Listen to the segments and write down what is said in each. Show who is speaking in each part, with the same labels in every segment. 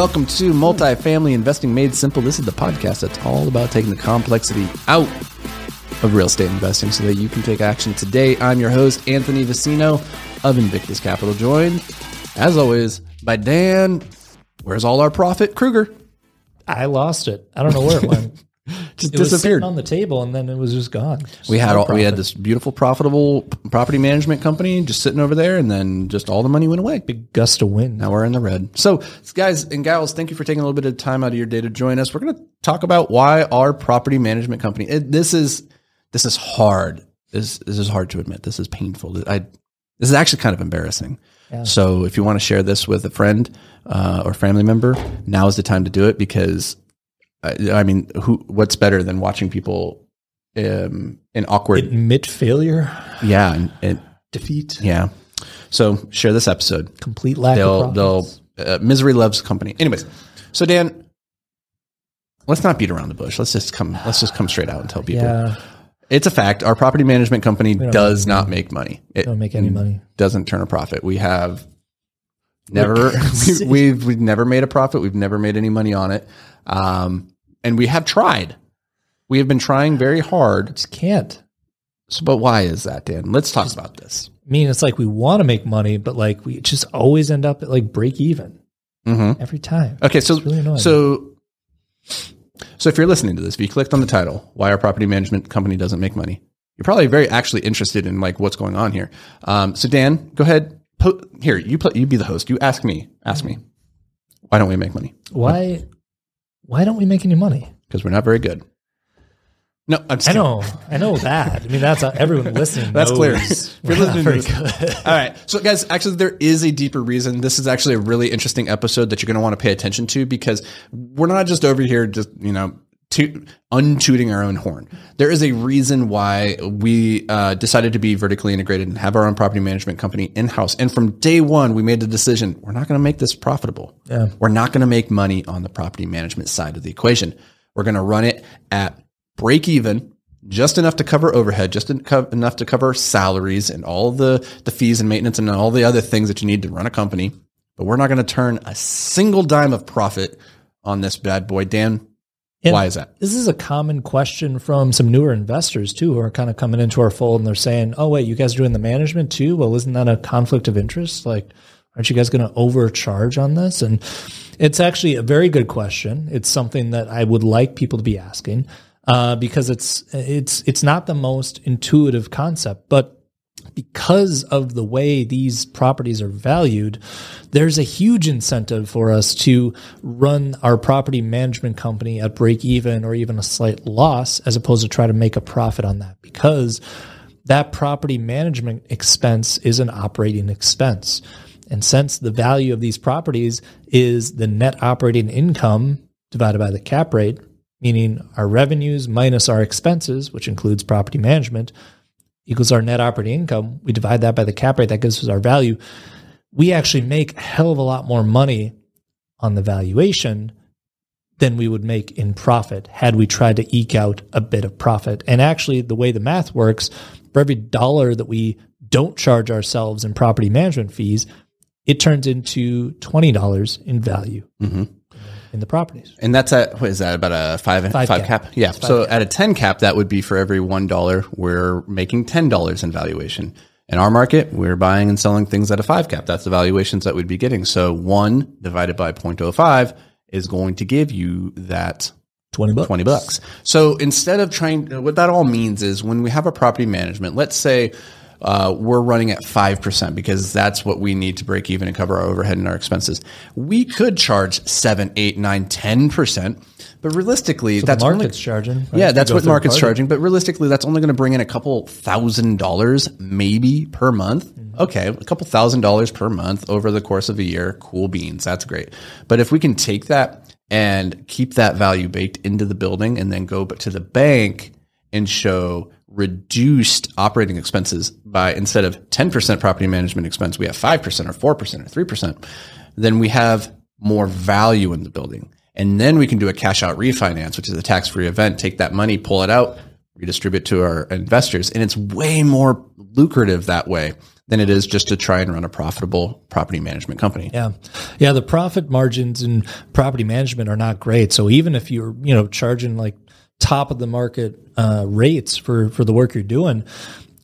Speaker 1: Welcome to Multifamily Investing Made Simple. This is the podcast that's all about taking the complexity out of real estate investing so that you can take action today. I'm your host, Anthony Vicino of Invictus Capital, joined, as always, by Dan. Where's all our profit? Krueger.
Speaker 2: I lost it. I don't know where it went.
Speaker 1: Just
Speaker 2: it
Speaker 1: disappeared.
Speaker 2: on the table and then it was just gone.
Speaker 1: We had all, we had this beautiful, profitable property management company just sitting over there, and then just all the money went away.
Speaker 2: big gust of wind.
Speaker 1: Now we're in the red. So, guys and gals, thank you for taking a little bit of time out of your day to join us. We're going to talk about why our property management company. It, this is this is hard. This this is hard to admit. This is painful. I this is actually kind of embarrassing. So, if you want to share this with a friend uh, or family member, now is the time to do it because I, I mean, who? What's better than watching people um, in awkward?
Speaker 2: Admit failure,
Speaker 1: yeah, and, and
Speaker 2: defeat,
Speaker 1: yeah. So, share this episode
Speaker 2: complete lack
Speaker 1: they'll
Speaker 2: of
Speaker 1: they'll uh, misery loves company. Anyways, so Dan, let's not beat around the bush. Let's just come. Let's just come straight out and tell people
Speaker 2: Yeah,
Speaker 1: it's a fact. Our property management company does not make money. It
Speaker 2: don't make any money.
Speaker 1: doesn't turn a profit. We have never we, we've we've never made a profit. We've never made any money on it, um, and we have tried. We have been trying very hard.
Speaker 2: Just can't.
Speaker 1: So, but why is that, Dan? Let's talk about this.
Speaker 2: I mean, it's like we want to make money, but like we just always end up at like break even
Speaker 1: Mm-hmm.
Speaker 2: every time.
Speaker 1: Okay, so
Speaker 2: really annoying.
Speaker 1: so so if you're listening to this, if you clicked on the title, why our property management company doesn't make money, you're probably very actually interested in like what's going on here. Um, so Dan, go ahead. Po- here, you play, you be the host. You ask me. Ask me. Why don't we make money?
Speaker 2: Why? Why don't we make any money?
Speaker 1: Because we're not very good. No,
Speaker 2: I
Speaker 1: kidding.
Speaker 2: know, I know that. I mean, that's uh, everyone listening.
Speaker 1: That's clear.
Speaker 2: knows
Speaker 1: If you're
Speaker 2: we're not
Speaker 1: listening to
Speaker 2: very
Speaker 1: this-
Speaker 2: good.
Speaker 1: All right. So, guys, actually, there is a deeper reason. This is actually a really interesting episode that you're going to want to pay attention to because we're not just over here just, you know, to, untooting our own horn. There is a reason why we uh, decided to be vertically integrated and have our own property management company in house. And from day one, we made the decision we're not going to make this profitable.
Speaker 2: Yeah.
Speaker 1: We're not going to make money on the property management side of the equation. We're going to run it at break even, just enough to cover overhead, just enough to cover salaries and all the, the fees and maintenance and all the other things that you need to run a company. But we're not going to turn a single dime of profit on this bad boy. Dan,
Speaker 2: And
Speaker 1: why is that?
Speaker 2: This is a common question from some newer investors too, who are kind of coming into our fold and they're saying, "Oh, wait, you guys are doing the management too? Well, isn't that a conflict of interest? Like, aren't you guys going to overcharge on this?" And it's actually a very good question. It's something that I would like people to be asking uh, because it's it's it's not the most intuitive concept, but because of the way these properties are valued, there's a huge incentive for us to run our property management company at break even or even a slight loss as opposed to try to make a profit on that because that property management expense is an operating expense. And since the value of these properties is the net operating income divided by the cap rate, meaning our revenues minus our expenses, which includes property management, equals our net operating income. We divide that by the cap rate, that gives us our value. We actually make a hell of a lot more money on the valuation than we would make in profit had we tried to eke out a bit of profit. And actually, the way the math works, for every dollar that we don't charge ourselves in property management fees, it turns into $20 in value mm-hmm. In the properties.
Speaker 1: And that's at, what is that, about a five,
Speaker 2: Five
Speaker 1: five
Speaker 2: cap.
Speaker 1: cap? Yeah. So at a 10 cap, that would be for every $1, we're making $10 in valuation. In our market, we're buying and selling things at a five cap. That's the valuations that we'd be getting. So one divided by 0.05 is going to give you that
Speaker 2: 20 bucks.
Speaker 1: 20 bucks. So instead of trying, what that all means is when we have a property management, let's say uh, we're running at 5% because that's what we need to break even and cover our overhead and our expenses. We could charge 7, 8, 9, 10%. But realistically, that's
Speaker 2: the
Speaker 1: only,
Speaker 2: market's charging. right?
Speaker 1: yeah, that's what market's charging. But realistically, that's only going to bring in a couple thousand dollars maybe per month.
Speaker 2: Mm-hmm.
Speaker 1: Okay, a couple thousand dollars per month over the course of a year. Cool beans. That's great. But if we can take that and keep that value baked into the building and then go to the bank and show reduced operating expenses by instead of 10% property management expense, we have 5% or 4% or 3%, then we have more value in the building. And then we can do a cash out refinance, which is a tax free event, take that money, pull it out, redistribute to our investors. And it's way more lucrative that way than it is just to try and run a profitable property management company.
Speaker 2: Yeah. Yeah. The profit margins in property management are not great. So even if you're, you know, charging like top of the market uh, rates for, for the work you're doing,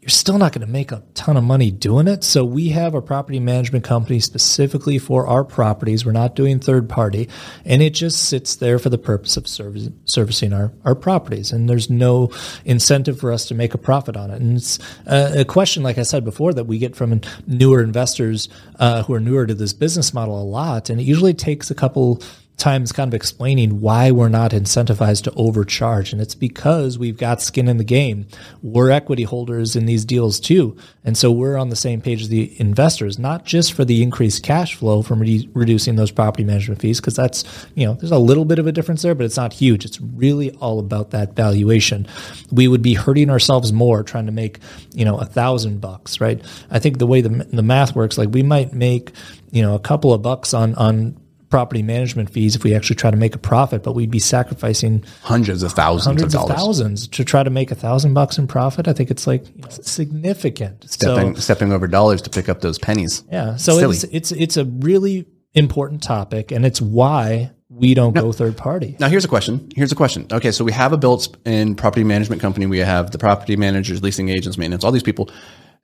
Speaker 2: you're still not going to make a ton of money doing it. So we have a property management company specifically for our properties. We're not doing third party and it just sits there for the purpose of service, servicing our, our properties. And there's no incentive for us to make a profit on it. And it's a, a question, like I said before, that we get from newer investors uh, who are newer to this business model a lot. And it usually takes a couple times kind of explaining why we're not incentivized to overcharge. And it's because we've got skin in the game. We're equity holders in these deals too. And so we're on the same page as the investors, not just for the increased cash flow from re- reducing those property management fees, because that's, you know, there's a little bit of a difference there, but it's not huge. It's really all about that valuation. We would be hurting ourselves more trying to make, you know, a thousand bucks, right? I think the way the, the math works, like we might make, you know, a couple of bucks on, on, property management fees if we actually try to make a profit, but we'd be sacrificing
Speaker 1: Hundreds of thousands
Speaker 2: hundreds
Speaker 1: of
Speaker 2: of,
Speaker 1: dollars.
Speaker 2: thousands to try to make a thousand bucks in profit. I think it's like significant.
Speaker 1: Stepping,
Speaker 2: so
Speaker 1: stepping over dollars to pick up those pennies.
Speaker 2: yeah, so
Speaker 1: Silly.
Speaker 2: it's it's it's a really important topic, and it's why we don't go third party.
Speaker 1: Now, here's a question. Here's a question. Okay, so we have a built in property management company. We have the property managers, leasing agents, maintenance, all these people.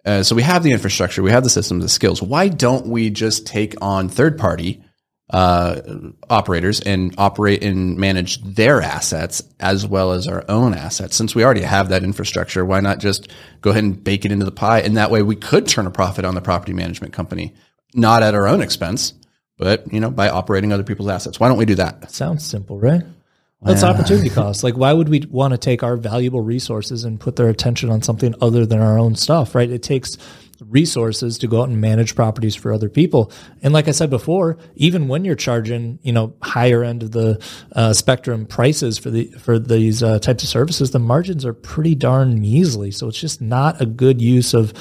Speaker 1: Uh, so we have the infrastructure, we have the systems, the skills. Why don't we just take on third party uh, operators and operate and manage their assets as well as our own assets? Since we already have that infrastructure, why not just go ahead and bake it into the pie? And that way we could turn a profit on the property management company, not at our own expense, but you know by operating other people's assets. Why don't we do that?
Speaker 2: Sounds simple, right? That's opportunity cost. Like, why would we want to take our valuable resources and put their attention on something other than our own stuff, right? It takes resources to go out and manage properties for other people. And like I said before, even when you're charging, you know, higher end of the uh, spectrum prices for the for these uh, types of services, the margins are pretty darn measly. So it's just not a good use of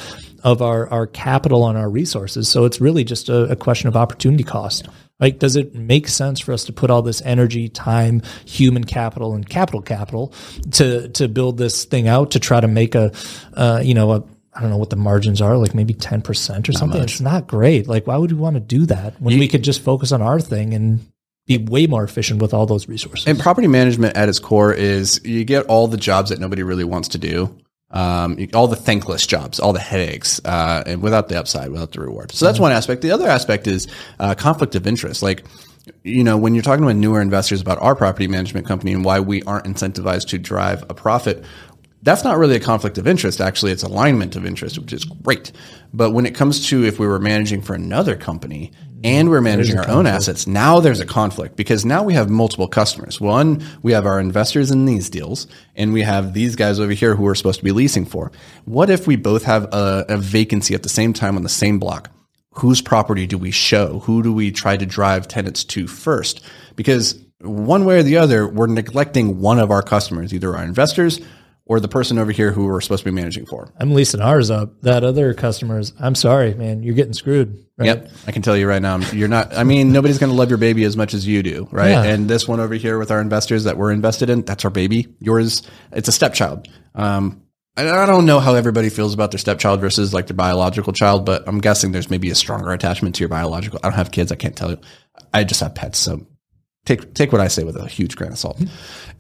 Speaker 2: of our our capital and our resources. So it's really just a, a question of opportunity cost. Like, does it make sense for us to put all this energy, time, human capital, and capital capital to to build this thing out to try to make a, uh, you know, a I don't know what the margins are, like maybe ten percent or something. It's not great. Like, why would we want to do that when we could just focus on our thing and be way more efficient with all those resources?
Speaker 1: And property management at its core is you get all the jobs that nobody really wants to do. Um, all the thankless jobs, all the headaches, uh, and without the upside, without the reward. So that's one aspect. The other aspect is uh, conflict of interest. Like, you know, when you're talking with newer investors about our property management company and why we aren't incentivized to drive a profit, that's not really a conflict of interest. Actually, it's alignment of interest, which is great. But when it comes to if we were managing for another company and we're managing our own assets, now there's a conflict because now we have multiple customers. One, we have our investors in these deals and we have these guys over here who we're supposed to be leasing for. What if we both have a, a vacancy at the same time on the same block? Whose property do we show? Who do we try to drive tenants to first? Because one way or the other, we're neglecting one of our customers, either our investors or the person over here who we're supposed to be managing for.
Speaker 2: I'm leasing ours up. That other customers, I'm sorry, man, you're getting screwed. Right?
Speaker 1: Yep, I can tell you right now, you're not. I mean, nobody's going to love your baby as much as you do, right?
Speaker 2: Yeah.
Speaker 1: And this one over here with our investors that we're invested in, that's our baby. Yours, it's a stepchild. Um, I don't know how everybody feels about their stepchild versus like their biological child, but I'm guessing there's maybe a stronger attachment to your biological. I don't have kids, I can't tell you. I just have pets, so take take what I say with a huge grain of salt.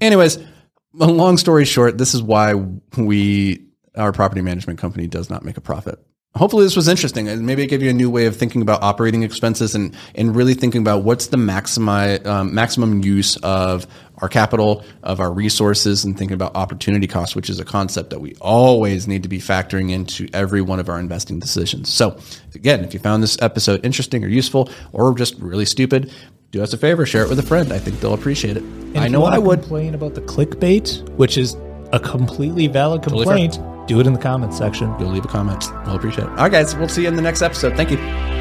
Speaker 1: Anyways, a long story short, this is why we our property management company does not make a profit. Hopefully this was interesting and maybe it gave you a new way of thinking about operating expenses and, and really thinking about what's the maximi, um, maximum use of our capital, of our resources, and thinking about opportunity cost, which is a concept that we always need to be factoring into every one of our investing decisions. So, again, if you found this episode interesting or useful or just really stupid, do us a favor, share it with a friend. I think they'll appreciate it.
Speaker 2: And
Speaker 1: I know I would.
Speaker 2: complain about the clickbait, which is a completely valid complaint. do it in the comments section.
Speaker 1: You'll leave a comment. We'll appreciate it. All right, guys. We'll see you in the next episode. Thank you.